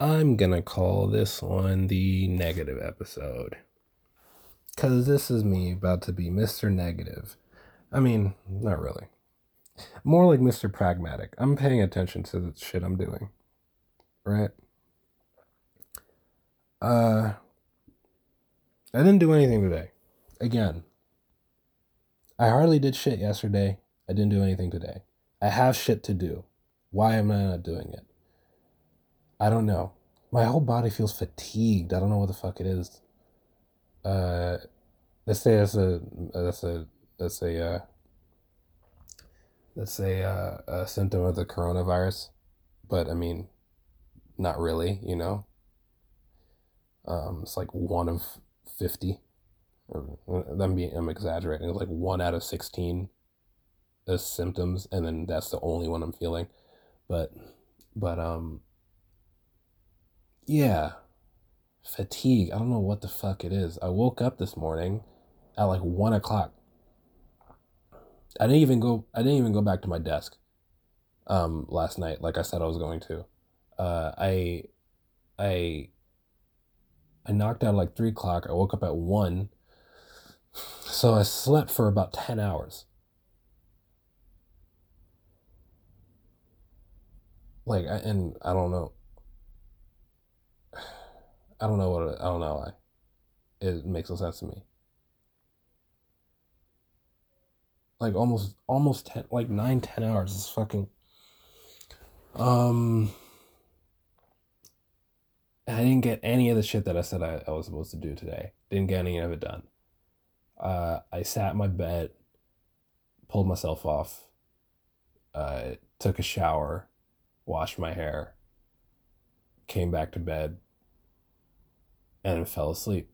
I'm gonna call this one the negative episode. Cause this is me about to be Mr. Negative. I mean, not really. More like Mr. Pragmatic. I'm paying attention to the shit I'm doing. Right? Uh I didn't do anything today. Again. I hardly did shit yesterday. I didn't do anything today. I have shit to do. Why am I not doing it? I don't know. My whole body feels fatigued. I don't know what the fuck it is. Uh, let's say that's a that's a that's a uh, that's a uh, a symptom of the coronavirus, but I mean, not really. You know. Um, it's like one of fifty. I'm being I'm exaggerating. It's like one out of sixteen as symptoms, and then that's the only one I'm feeling. But but um yeah. Fatigue. I don't know what the fuck it is. I woke up this morning at like one o'clock. I didn't even go I didn't even go back to my desk um last night like I said I was going to. Uh I I I knocked out like three o'clock. I woke up at one. So I slept for about ten hours. Like and I don't know. I don't know what it, I don't know why. It makes no sense to me. Like almost almost ten like nine, ten hours is fucking um I didn't get any of the shit that I said I, I was supposed to do today. Didn't get any of it done. Uh, I sat in my bed, pulled myself off, uh, took a shower, washed my hair, came back to bed, and fell asleep.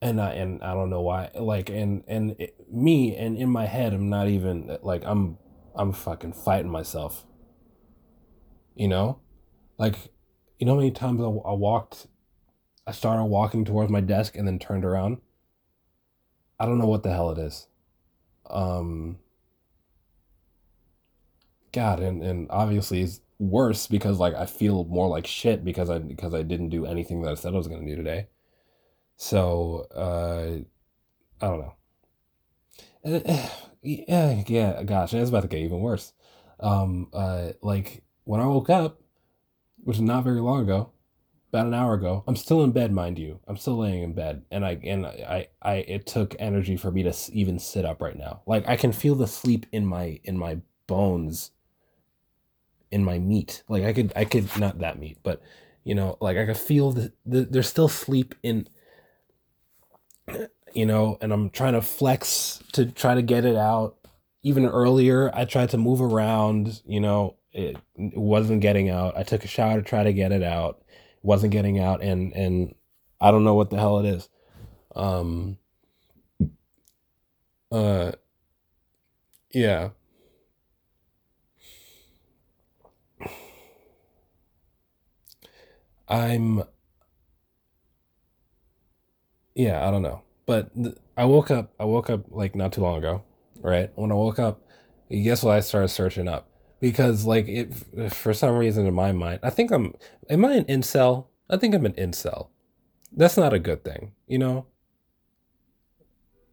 And I and I don't know why like and and it, me and in my head I'm not even like I'm I'm fucking fighting myself. You know? Like you know how many times I, I walked I started walking towards my desk and then turned around? I don't know what the hell it is. Um God, and, and obviously worse because like I feel more like shit because I because I didn't do anything that I said I was gonna do today. So uh I don't know. Yeah, yeah, gosh, it's about to get even worse. Um uh like when I woke up, which is not very long ago, about an hour ago, I'm still in bed, mind you. I'm still laying in bed, and I and I I it took energy for me to even sit up right now. Like I can feel the sleep in my in my bones in my meat. Like I could I could not that meat, but you know, like I could feel the, the there's still sleep in you know, and I'm trying to flex to try to get it out. Even earlier, I tried to move around, you know, it, it wasn't getting out. I took a shower to try to get it out. It wasn't getting out and and I don't know what the hell it is. Um uh yeah I'm yeah, I don't know. But th- I woke up I woke up like not too long ago, right? When I woke up, guess what I started searching up? Because like it for some reason in my mind, I think I'm am I an incel? I think I'm an incel. That's not a good thing, you know?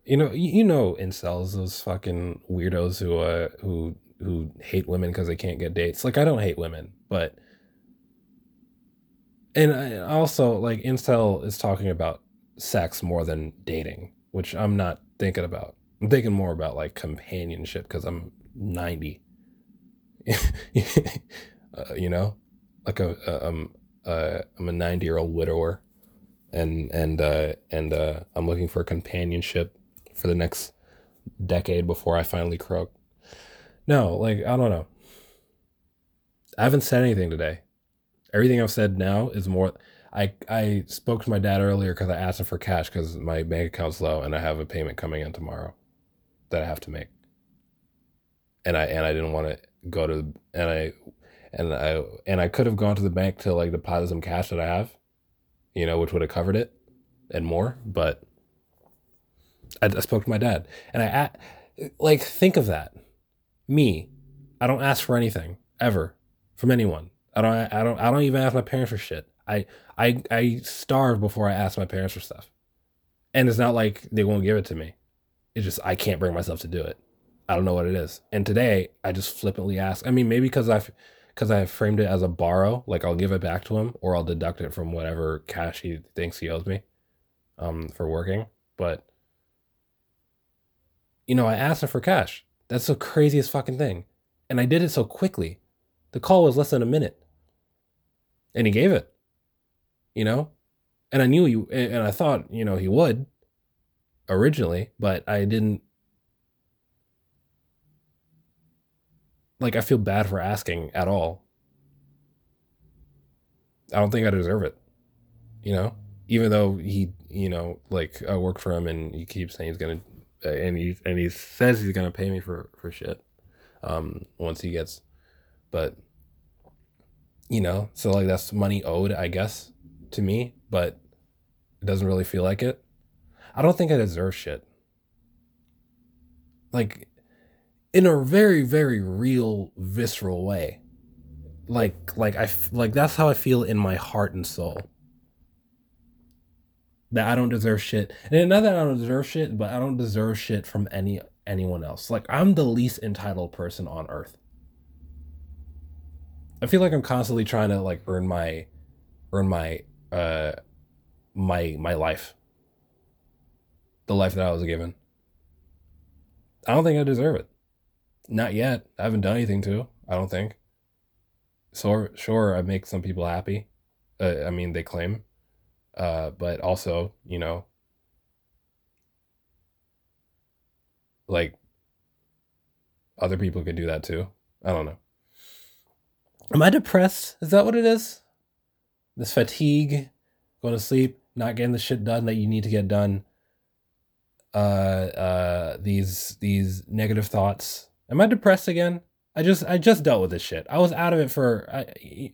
You know, you, know incels, those fucking weirdos who uh who who hate women because they can't get dates. Like I don't hate women, but and also like incel is talking about sex more than dating, which I'm not thinking about. I'm thinking more about like companionship because I'm 90. uh, you know, like a, a um uh, I'm a 90 year old widower, and and uh, and uh, I'm looking for companionship for the next decade before I finally croak. No, like I don't know. I haven't said anything today everything I've said now is more. I I spoke to my dad earlier because I asked him for cash because my bank account's low and I have a payment coming in tomorrow that I have to make. And I and I didn't want to go to and I and I and I could have gone to the bank to like deposit some cash that I have, you know, which would have covered it and more. But I, I spoke to my dad and I like think of that, me. I don't ask for anything ever from anyone. I don't I don't I don't even ask my parents for shit. I I I starve before I ask my parents for stuff. And it's not like they won't give it to me. It's just I can't bring myself to do it. I don't know what it is. And today I just flippantly ask. I mean, maybe because I've because I framed it as a borrow, like I'll give it back to him or I'll deduct it from whatever cash he thinks he owes me um, for working. But you know, I asked him for cash. That's the craziest fucking thing. And I did it so quickly. The call was less than a minute. And he gave it. You know? And I knew he and I thought, you know, he would originally, but I didn't like I feel bad for asking at all. I don't think I deserve it. You know, even though he, you know, like I work for him and he keeps saying he's gonna, and he and he says he's gonna pay me for for shit, um, once he gets, but, you know, so like that's money owed, I guess, to me, but it doesn't really feel like it. I don't think I deserve shit. Like in a very very real visceral way. Like like i like that's how i feel in my heart and soul. That i don't deserve shit. And not that i don't deserve shit but i don't deserve shit from any anyone else. Like i'm the least entitled person on earth i feel like i'm constantly trying to like earn my earn my uh my my life the life that i was given i don't think i deserve it not yet. I haven't done anything to. I don't think. So sure, I make some people happy. Uh, I mean, they claim, uh, but also, you know, like other people could do that too. I don't know. Am I depressed? Is that what it is? This fatigue, going to sleep, not getting the shit done that you need to get done. Uh, uh, these these negative thoughts Am I depressed again? I just I just dealt with this shit. I was out of it for I,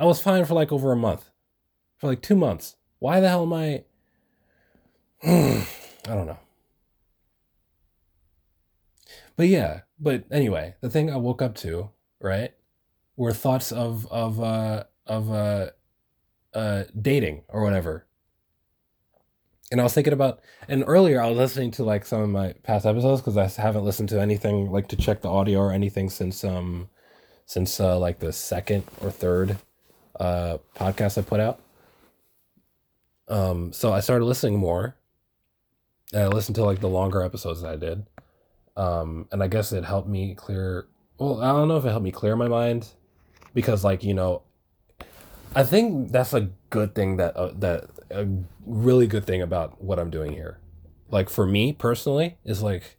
I was fine for like over a month. For like 2 months. Why the hell am I I don't know. But yeah, but anyway, the thing I woke up to, right, were thoughts of of uh of uh uh dating or whatever and I was thinking about, and earlier I was listening to like some of my past episodes because I haven't listened to anything like to check the audio or anything since um since uh, like the second or third uh podcast I put out. Um, so I started listening more, and I listened to like the longer episodes that I did. Um, and I guess it helped me clear. Well, I don't know if it helped me clear my mind, because like you know, I think that's a good thing that uh, that a really good thing about what I'm doing here. Like for me personally, is like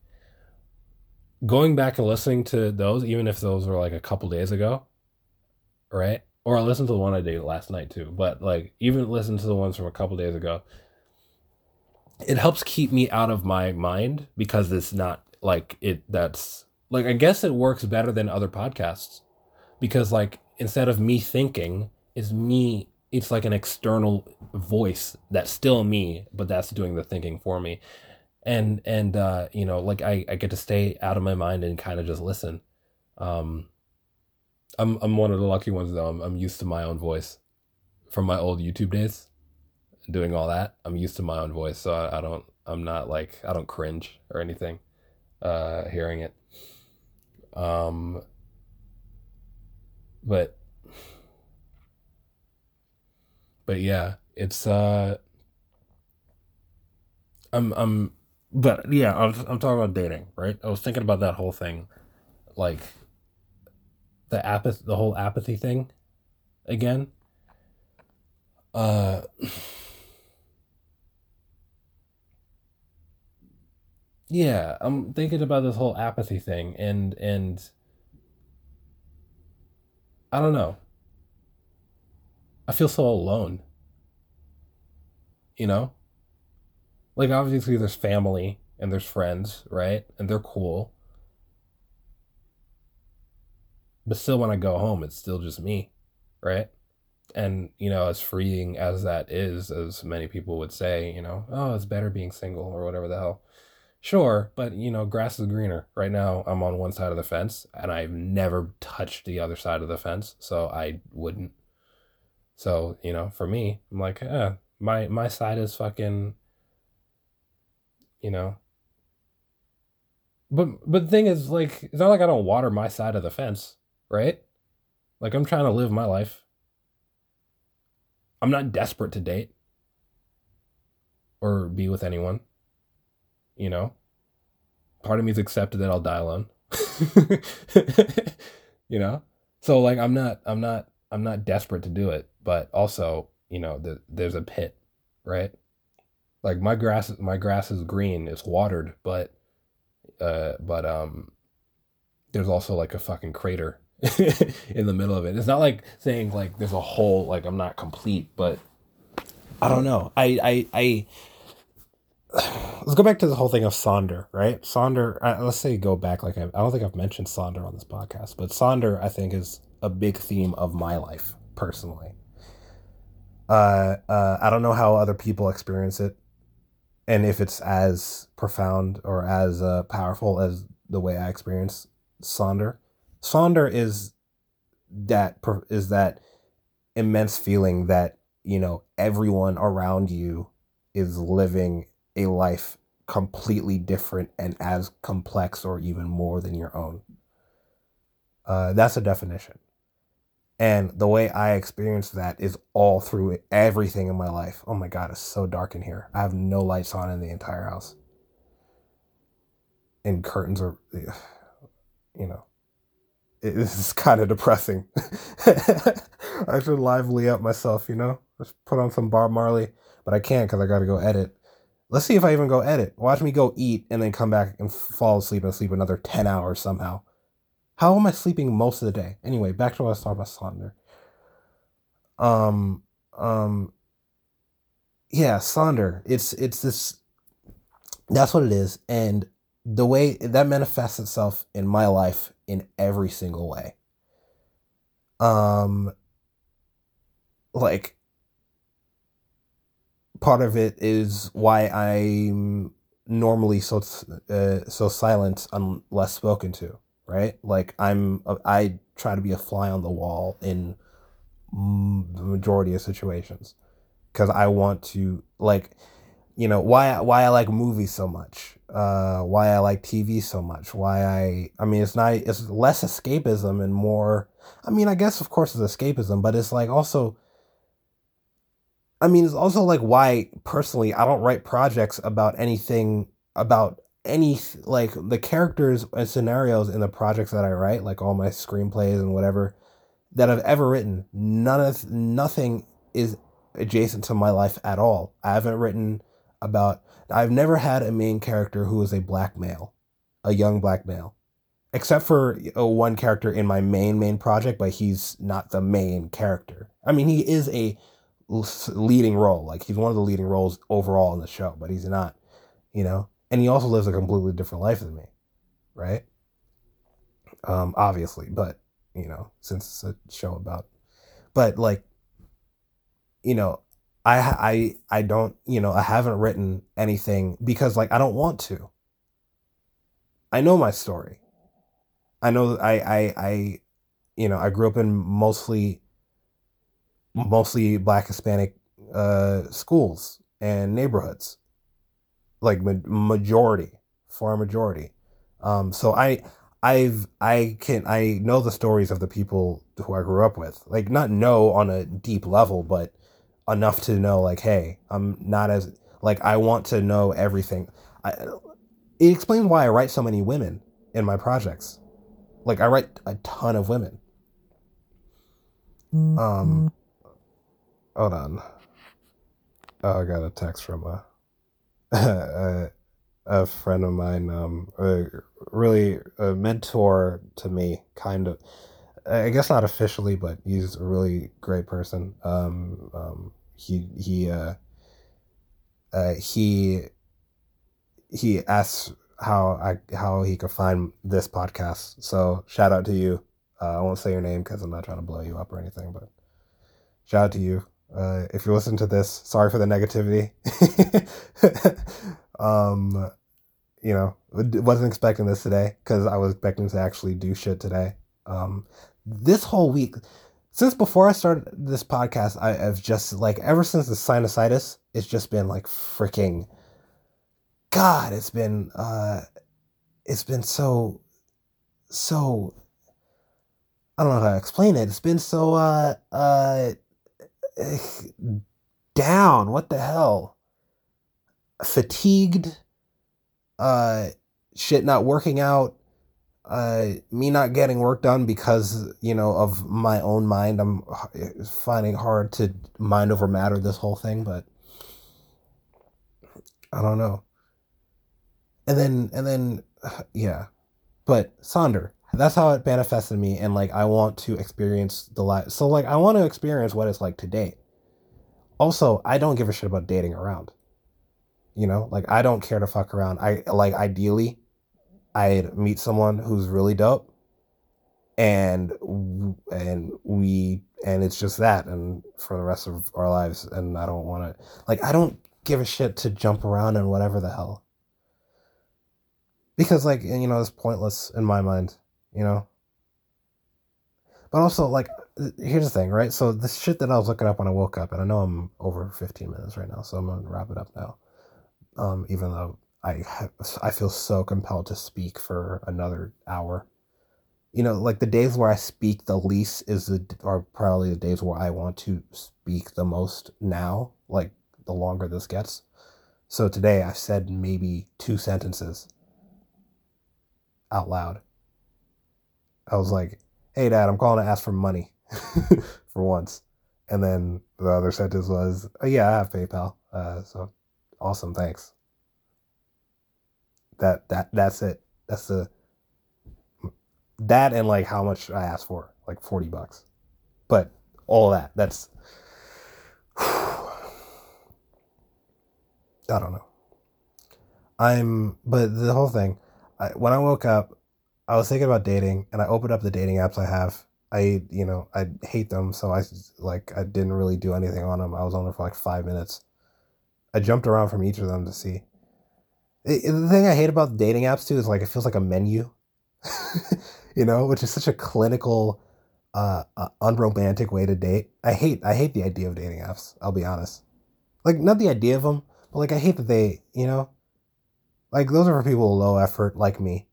going back and listening to those, even if those were like a couple days ago, right? Or I listened to the one I did last night too. But like even listen to the ones from a couple days ago, it helps keep me out of my mind because it's not like it. That's like I guess it works better than other podcasts because like instead of me thinking, is me it's like an external voice that's still me but that's doing the thinking for me. And and uh you know like i i get to stay out of my mind and kind of just listen. Um i'm i'm one of the lucky ones though. I'm, I'm used to my own voice from my old youtube days doing all that. I'm used to my own voice so i, I don't i'm not like i don't cringe or anything uh hearing it um but but yeah, it's uh I'm I'm but yeah, I'm I'm talking about dating, right? I was thinking about that whole thing like the apathy the whole apathy thing again. Uh yeah, I'm thinking about this whole apathy thing and and I don't know. I feel so alone. You know? Like, obviously, there's family and there's friends, right? And they're cool. But still, when I go home, it's still just me, right? And, you know, as freeing as that is, as many people would say, you know, oh, it's better being single or whatever the hell, Sure, but you know, grass is greener. Right now, I'm on one side of the fence, and I've never touched the other side of the fence, so I wouldn't. So you know, for me, I'm like, eh, my my side is fucking. You know. But but the thing is, like, it's not like I don't water my side of the fence, right? Like I'm trying to live my life. I'm not desperate to date or be with anyone you know? Part of me's accepted that i'll die alone. You know? So like i'm not i'm not i'm not desperate to do it but also you know the, there's a pit right? Like my grass my grass is green it's watered but uh but um there's also like a fucking crater in the middle of it. It's not like saying like there's a hole like i'm not complete but i don't know. I i i let's go back to the whole thing of Sonder, right? Sonder, uh, let's say go back like I, I don't think I've mentioned Sonder on this podcast, but Sonder I think is a big theme of my life personally. Uh, uh, I don't know how other people experience it, and if it's as profound or as uh, powerful as the way I experience Sonder. Sonder is that is that immense feeling that you know everyone around you is living a life completely different and as complex or even more than your own. Uh, that's a definition. And the way I experience that is all through everything in my life. Oh my God, it's so dark in here. I have no lights on in the entire house. And curtains are, you know, it, this is kind of depressing. I should lively up myself, you know? Just put on some Bob Marley, but I can't because I got to go edit. Let's see if I even go edit. Watch me go eat and then come back and fall asleep and sleep another 10 hours somehow. How am I sleeping most of the day? Anyway, back to what I was talking about Sonder. Um, um, yeah, Sonder. It's, it's this, that's what it is. And the way that manifests itself in my life in every single way. Um, like, part of it is why I'm normally so uh, so silent unless spoken to, right? Like I'm I try to be a fly on the wall in the majority of situations because I want to like you know why why I like movies so much, uh, why I like TV so much, why I I mean it's not it's less escapism and more. I mean I guess of course it's escapism, but it's like also I mean, it's also like why personally I don't write projects about anything about any like the characters and scenarios in the projects that I write, like all my screenplays and whatever that I've ever written. None of nothing is adjacent to my life at all. I haven't written about. I've never had a main character who is a black male, a young black male, except for uh, one character in my main main project, but he's not the main character. I mean, he is a leading role. Like he's one of the leading roles overall in the show, but he's not, you know. And he also lives a completely different life than me, right? Um, obviously, but you know, since it's a show about, but like, you know, I I I don't you know I haven't written anything because like I don't want to. I know my story. I know I I I, you know I grew up in mostly mostly black Hispanic uh, schools and neighborhoods, like ma- majority, far majority. Um, so I, I've, I can, I know the stories of the people who I grew up with. Like not know on a deep level, but enough to know, like, hey, I'm not as like I want to know everything. I, it explains why I write so many women in my projects. Like I write a ton of women. Um, Hold on. Oh, I got a text from a a, a friend of mine, um, a, really a mentor to me, kind of. I guess not officially, but he's a really great person. Um, um, he he uh, uh, he he asks how I how he could find this podcast. So shout out to you. Uh, I won't say your name because I'm not trying to blow you up or anything, but shout out to you. Uh, if you're listening to this, sorry for the negativity. um, you know, wasn't expecting this today because I was expecting to actually do shit today. Um, this whole week, since before I started this podcast, I have just like ever since the sinusitis, it's just been like freaking. God, it's been uh, it's been so, so. I don't know how to explain it. It's been so uh uh down. What the hell? Fatigued. Uh, shit not working out uh, me not getting work done because you know of my own mind. I'm finding hard to mind over matter this whole thing, but I don't know. And then and then yeah, but Sonder, that's how it manifested me, and like I want to experience the life. So like I want to experience what it's like to date. Also, I don't give a shit about dating around. You know, like I don't care to fuck around. I like ideally I'd meet someone who's really dope, and and we and it's just that, and for the rest of our lives. And I don't want to like I don't give a shit to jump around and whatever the hell, because like you know it's pointless in my mind, you know. But also like here's the thing, right? So the shit that I was looking up when I woke up, and I know I'm over 15 minutes right now, so I'm gonna wrap it up now. Um, even though I I feel so compelled to speak for another hour. You know, like the days where I speak the least is the are probably the days where I want to speak the most now. Like the longer this gets. So today I said maybe two sentences out loud. I was like, "Hey, Dad, I'm calling to ask for money for once," and then the other sentence was, oh, "Yeah, I have PayPal, uh, so awesome, thanks." that that that's it. That's the that and like how much I asked for, like forty bucks. But all that, that's I don't know. I'm, but the whole thing, I, when I woke up, I was thinking about dating, and I opened up the dating apps I have. I, you know, I hate them, so I like I didn't really do anything on them. I was on there for like five minutes. I jumped around from each of them to see the thing I hate about dating apps too is like it feels like a menu, you know, which is such a clinical, uh, uh, unromantic way to date. I hate I hate the idea of dating apps. I'll be honest. Like not the idea of them, but like I hate that they, you know, like those are for people low effort like me,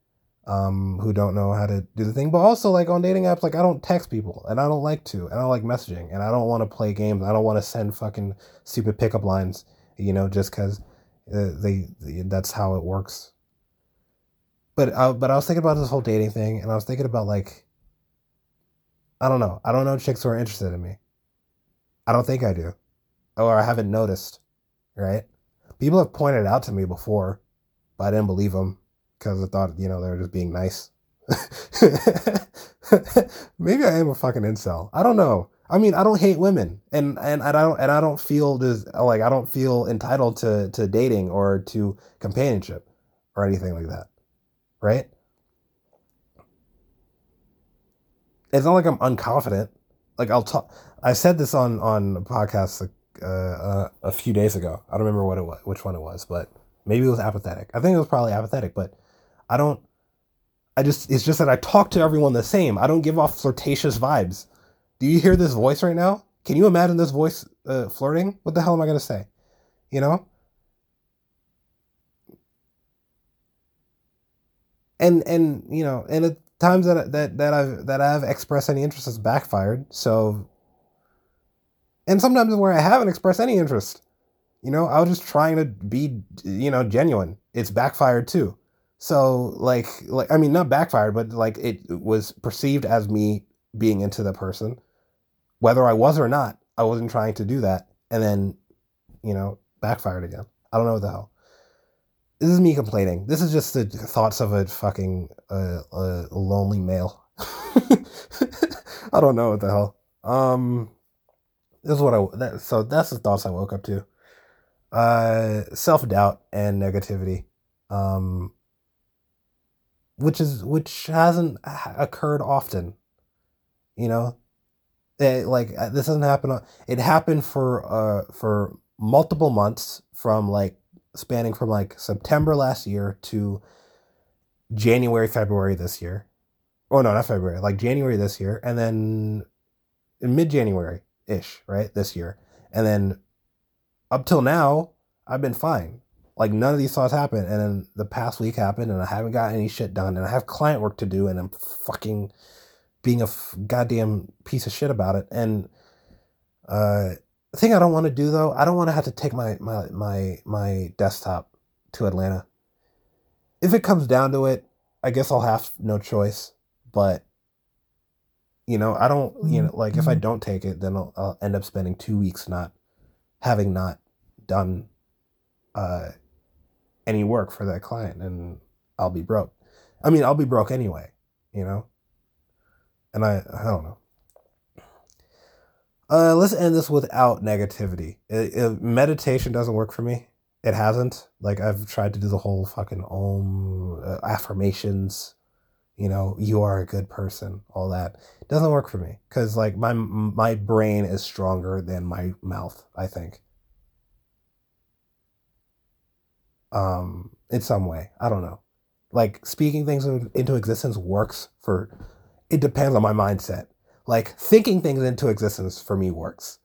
um, who don't know how to do the thing. But also like on dating apps, like I don't text people and I don't like to, and I like messaging, and I don't want to play games. I don't want to send fucking stupid pickup lines, you know, just because uh, they, they, that's how it works. But I, but I was thinking about this whole dating thing, and I was thinking about like, I don't know. I don't know chicks who are interested in me. I don't think I do, or I haven't noticed. Right? People have pointed out to me before, but I didn't believe them because I thought you know they were just being nice. Maybe I am a fucking incel. I don't know. I mean, I don't hate women, and and I don't and I don't feel this like I don't feel entitled to to dating or to companionship or anything like that, right? It's not like I'm unconfident. Like I'll talk. I said this on on a podcast uh, uh, a few days ago. I don't remember what it was, which one it was, but maybe it was apathetic. I think it was probably apathetic, but I don't. I just it's just that I talk to everyone the same. I don't give off flirtatious vibes. Do you hear this voice right now? Can you imagine this voice uh, flirting? What the hell am I going to say? You know? And and you know, and at times that that that I've that I've expressed any interest has backfired. So and sometimes where I haven't expressed any interest. You know, I was just trying to be, you know, genuine. It's backfired too. So like like I mean not backfired, but like it was perceived as me being into the person whether I was or not, I wasn't trying to do that. And then, you know, backfired again. I don't know what the hell. This is me complaining. This is just the thoughts of a fucking uh, a lonely male. I don't know what the hell. Um, this is what I that, so that's the thoughts I woke up to. Uh, self doubt and negativity, um, which is which hasn't occurred often. You know, it, like uh, this doesn't happen. It happened for uh for multiple months from like spanning from like September last year to January, February this year. Oh no, not February, like January this year, and then in mid January ish, right? This year. And then up till now, I've been fine. Like none of these thoughts happened, and then the past week happened, and I haven't got any shit done, and I have client work to do, and I'm fucking being a f- goddamn piece of shit about it. And uh, the thing I don't want to do though, I don't want to have to take my my my my desktop to Atlanta. If it comes down to it, I guess I'll have no choice. But you know, I don't. You know, like if I don't take it, then I'll, I'll end up spending two weeks not having not done uh, any work for that client, and I'll be broke. I mean, I'll be broke anyway. You know, and I I don't know. Uh, let's end this without negativity. It, it, meditation doesn't work for me. It hasn't. Like I've tried to do the whole fucking om uh, affirmations. You know, you are a good person. All that it doesn't work for me because like my my brain is stronger than my mouth. I think. Um, in some way, I don't know. Like speaking things into existence works for. It depends on my mindset like thinking things into existence for me works,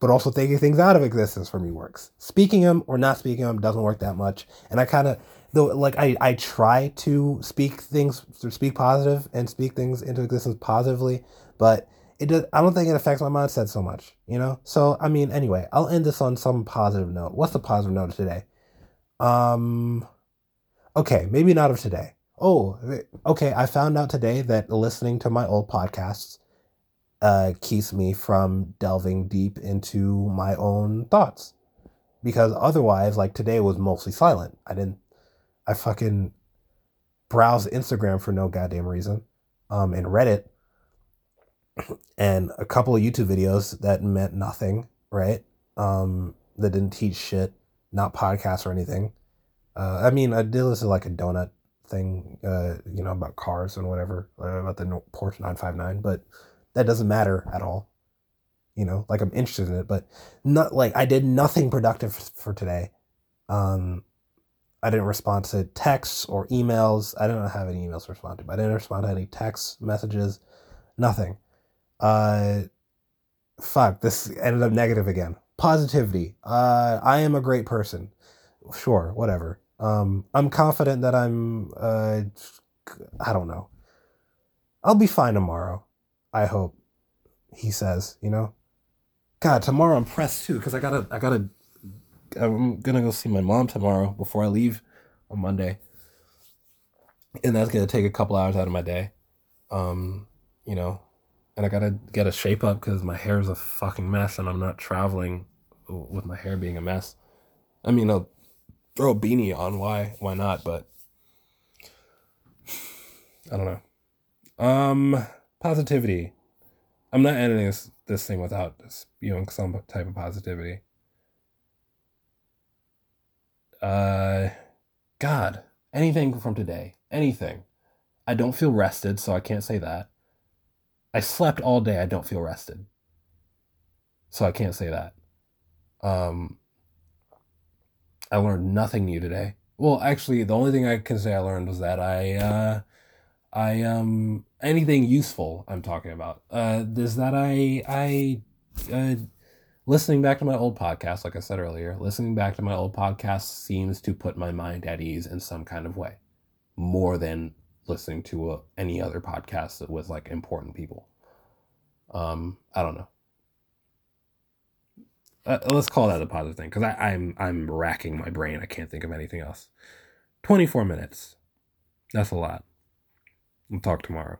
but also thinking things out of existence for me works. Speaking them or not speaking them doesn't work that much. And I kind of though like I I try to speak things speak positive and speak things into existence positively, but it does I don't think it affects my mindset so much, you know? So I mean anyway, I'll end this on some positive note. What's the positive note today? Um okay, maybe not of today. Oh, okay, I found out today that listening to my old podcasts uh, keeps me from delving deep into my own thoughts. Because otherwise, like today was mostly silent. I didn't, I fucking browsed Instagram for no goddamn reason, um, and Reddit, and a couple of YouTube videos that meant nothing, right? Um, that didn't teach shit, not podcasts or anything. Uh, I mean, I did listen to like a donut thing, uh, you know, about cars and whatever, uh, about the Porsche 959, but that doesn't matter at all. You know, like I'm interested in it, but not like I did nothing productive for today. Um, I didn't respond to texts or emails. I don't have any emails to respond to. But I didn't respond to any text messages. Nothing. Uh, fuck. This ended up negative again. Positivity. Uh, I am a great person. Sure, whatever. Um, I'm confident that I'm. Uh, I don't know. I'll be fine tomorrow. I hope. He says, you know. God, tomorrow I'm pressed too because I gotta, I gotta, I'm gonna go see my mom tomorrow before I leave on Monday, and that's gonna take a couple hours out of my day. Um, you know, and I gotta get a shape up because my hair is a fucking mess, and I'm not traveling with my hair being a mess. I mean, I'll throw a beanie on. Why? Why not? But I don't know. Um positivity. I'm not ending this this thing without spewing some type of positivity. Uh, God, anything from today, anything. I don't feel rested, so I can't say that. I slept all day. I don't feel rested, so I can't say that. Um, I learned nothing new today. Well, actually, the only thing I can say I learned was that I uh, I um anything useful I'm talking about uh is that I I uh listening back to my old podcast like I said earlier listening back to my old podcast seems to put my mind at ease in some kind of way more than listening to uh, any other podcast with like important people um I don't know uh, let's call that a positive thing because I'm I'm racking my brain. I can't think of anything else. 24 minutes. That's a lot. We'll talk tomorrow.